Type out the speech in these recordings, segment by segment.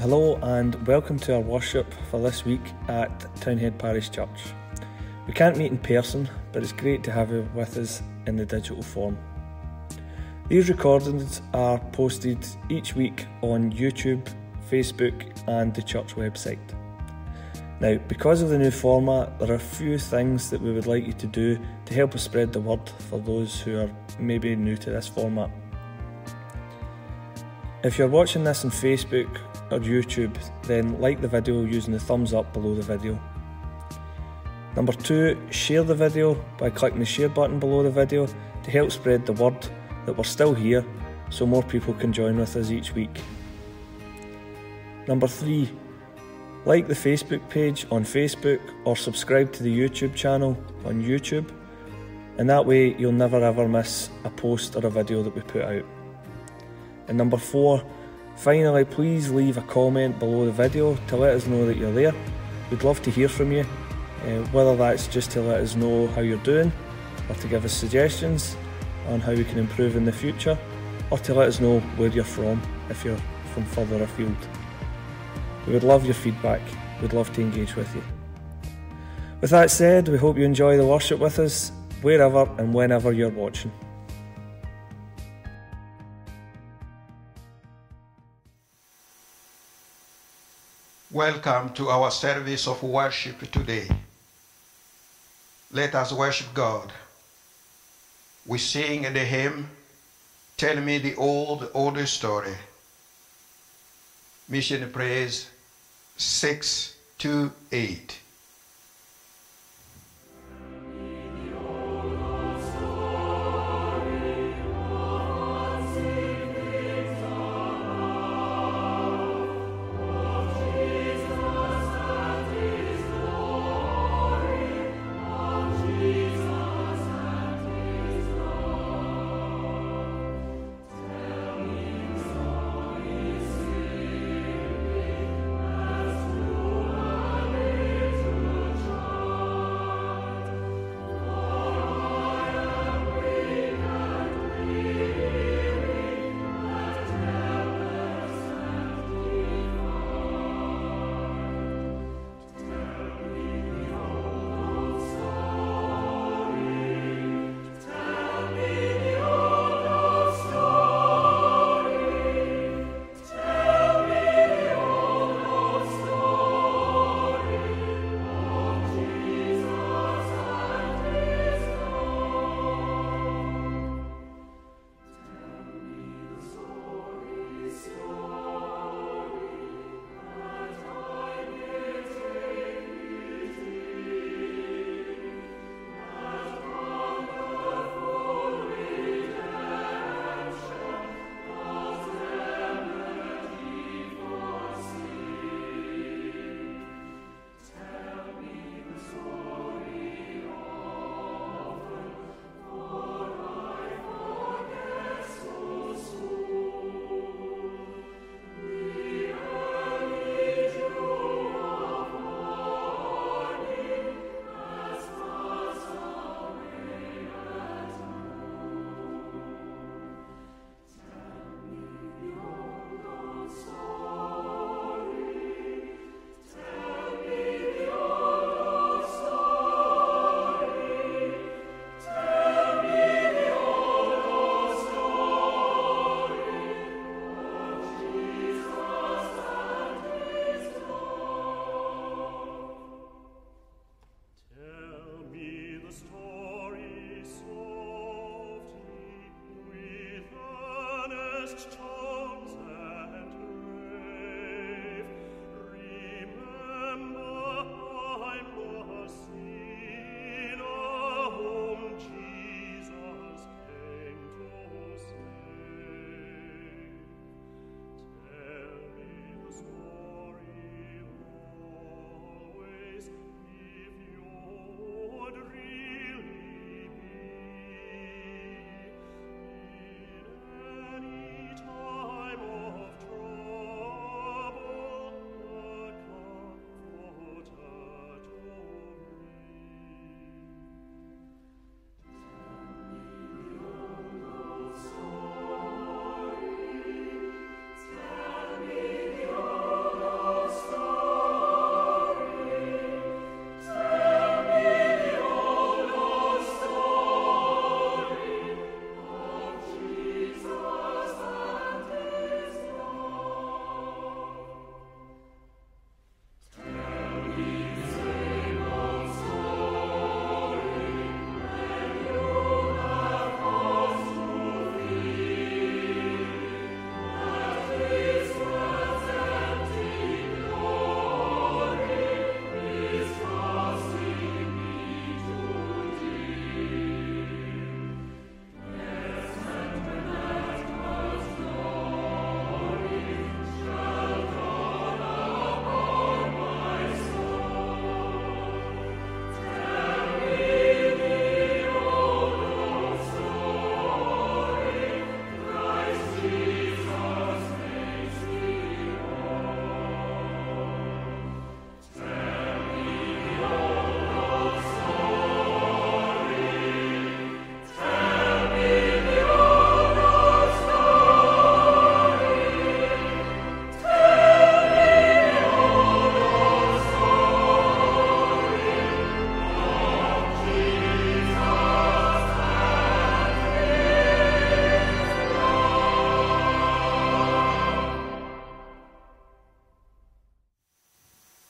Hello and welcome to our worship for this week at Townhead Parish Church. We can't meet in person, but it's great to have you with us in the digital form. These recordings are posted each week on YouTube, Facebook, and the church website. Now, because of the new format, there are a few things that we would like you to do to help us spread the word for those who are maybe new to this format. If you're watching this on Facebook or YouTube, then like the video using the thumbs up below the video. Number two, share the video by clicking the share button below the video to help spread the word that we're still here so more people can join with us each week. Number three, like the Facebook page on Facebook or subscribe to the YouTube channel on YouTube, and that way you'll never ever miss a post or a video that we put out. And number four, Finally, please leave a comment below the video to let us know that you're there. We'd love to hear from you, uh, whether that's just to let us know how you're doing, or to give us suggestions on how we can improve in the future, or to let us know where you're from if you're from further afield. We would love your feedback, we'd love to engage with you. With that said, we hope you enjoy the worship with us, wherever and whenever you're watching. Welcome to our service of worship today. Let us worship God. We sing the hymn, Tell Me the Old, Old Story. Mission Praise 628.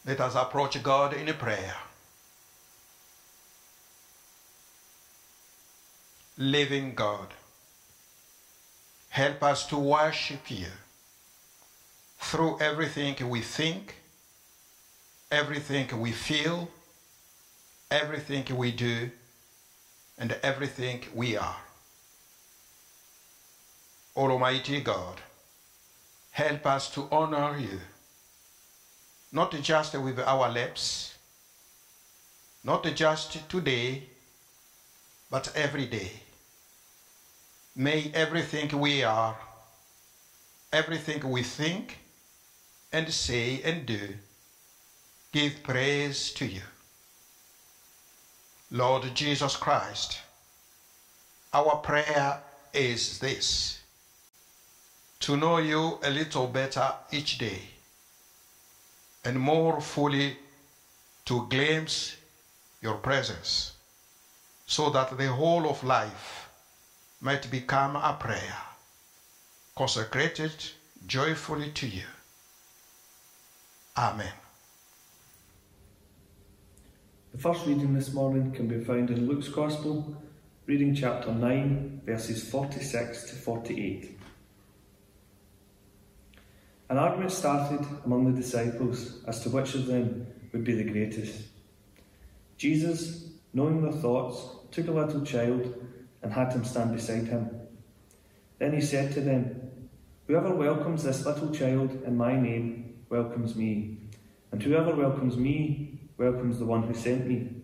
Let us approach God in prayer. Living God, help us to worship you through everything we think, everything we feel, everything we do, and everything we are. Almighty God, help us to honor you, not just with our lips, not just today, but every day. May everything we are, everything we think and say and do, give praise to you. Lord Jesus Christ, our prayer is this to know you a little better each day and more fully to glimpse your presence so that the whole of life might become a prayer consecrated joyfully to you. Amen. The first reading this morning can be found in Luke's Gospel, reading chapter 9, verses 46 to 48. An argument started among the disciples as to which of them would be the greatest. Jesus, knowing their thoughts, took a little child and had him stand beside him. Then he said to them, Whoever welcomes this little child in my name welcomes me, and whoever welcomes me welcomes the one who sent me.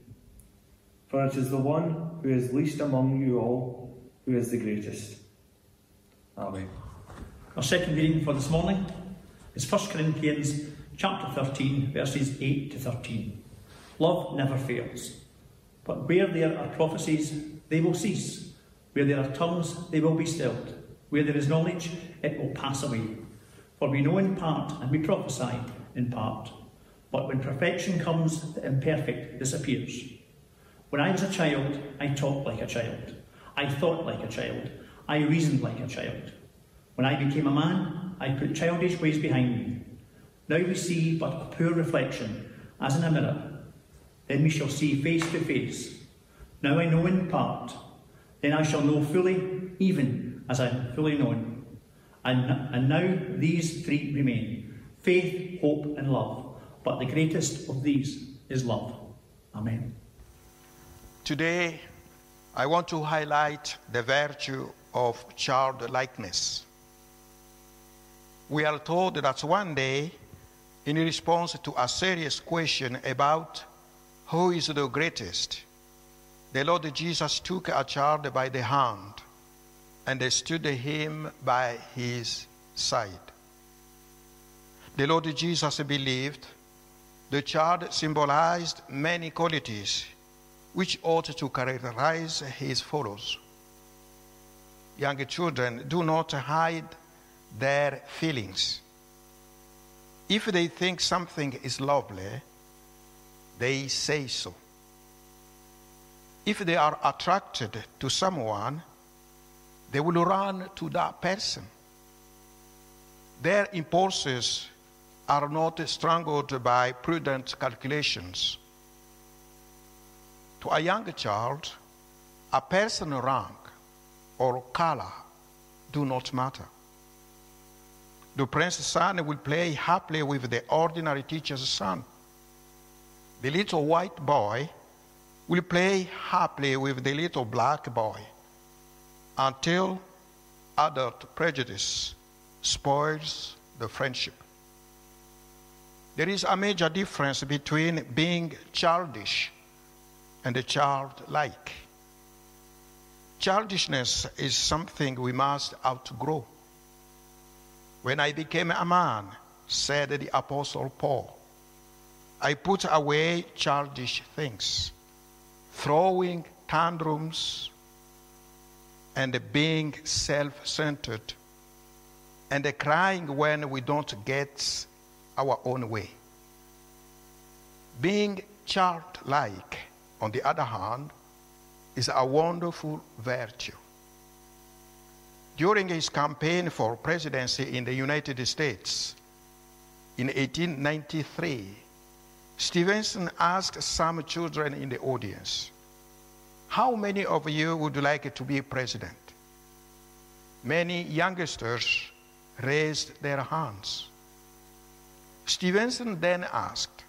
For it is the one who is least among you all who is the greatest. Amen. Our second reading for this morning is 1 Corinthians chapter 13, verses 8 to 13. Love never fails, but where there are prophecies, they will cease. Where there are tongues, they will be stilled. Where there is knowledge, it will pass away. For we know in part, and we prophesy in part. But when perfection comes, the imperfect disappears. When I was a child, I talked like a child. I thought like a child. I reasoned like a child. When I became a man, I put childish ways behind me. Now we see but a poor reflection, as in a mirror. Then we shall see face to face. Now I know in part. Then I shall know fully, even as I am fully known. And, and now these three remain faith, hope, and love. But the greatest of these is love. Amen. Today, I want to highlight the virtue of childlikeness. We are told that one day, in response to a serious question about who is the greatest, the Lord Jesus took a child by the hand and stood him by his side. The Lord Jesus believed the child symbolized many qualities which ought to characterize his followers. Young children do not hide their feelings. If they think something is lovely, they say so. If they are attracted to someone, they will run to that person. Their impulses are not strangled by prudent calculations. To a young child, a person's rank or color do not matter. The prince's son will play happily with the ordinary teacher's son. The little white boy will play happily with the little black boy until adult prejudice spoils the friendship. There is a major difference between being childish and childlike. Childishness is something we must outgrow. When I became a man, said the Apostle Paul, I put away childish things, throwing tantrums and being self centered and crying when we don't get our own way. Being childlike, on the other hand, is a wonderful virtue. During his campaign for presidency in the United States in 1893, Stevenson asked some children in the audience, How many of you would like to be president? Many youngsters raised their hands. Stevenson then asked,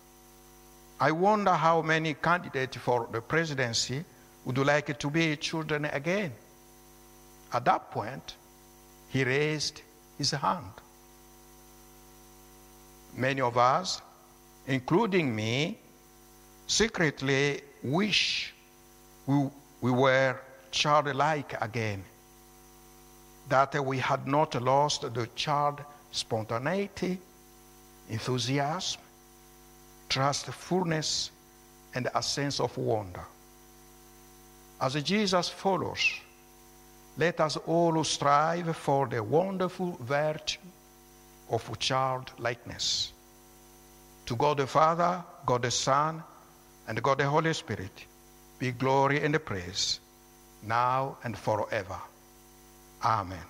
I wonder how many candidates for the presidency would like to be children again. At that point, he raised his hand. Many of us, including me, secretly wish we, we were childlike again, that we had not lost the child spontaneity, enthusiasm, trustfulness, and a sense of wonder. As Jesus follows, let us all strive for the wonderful virtue of childlikeness. To God the Father, God the Son, and God the Holy Spirit be glory and praise, now and forever. Amen.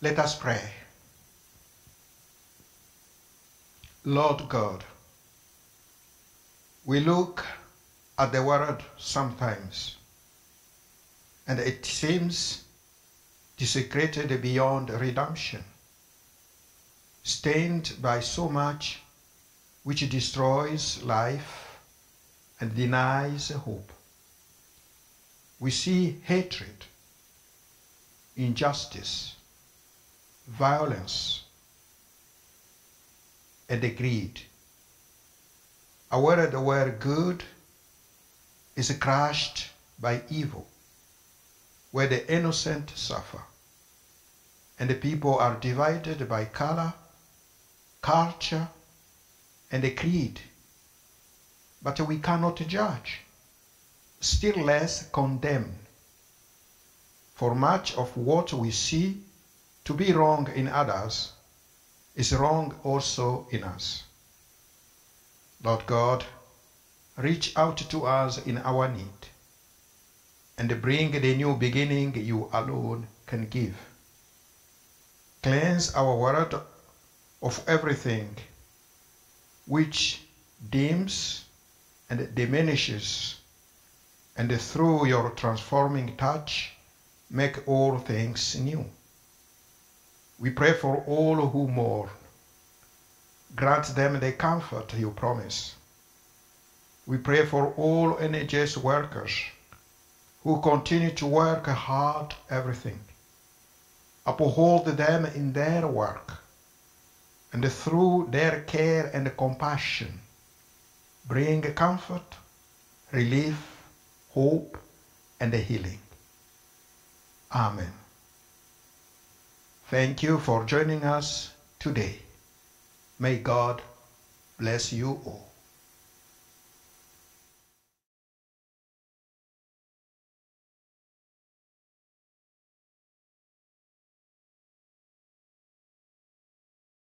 Let us pray. Lord God, we look at the world sometimes, and it seems desecrated beyond redemption, stained by so much which destroys life and denies hope. We see hatred, injustice, violence, and greed. A world where good is crushed by evil, where the innocent suffer, and the people are divided by color, culture, and creed. But we cannot judge, still less condemn. For much of what we see to be wrong in others is wrong also in us. Lord God, reach out to us in our need and bring the new beginning you alone can give. Cleanse our world of everything which dims and diminishes, and through your transforming touch, make all things new. We pray for all who mourn. Grant them the comfort you promise. We pray for all NHS workers who continue to work hard everything. Uphold them in their work, and through their care and compassion, bring comfort, relief, hope, and healing. Amen. Thank you for joining us today. May God bless you all.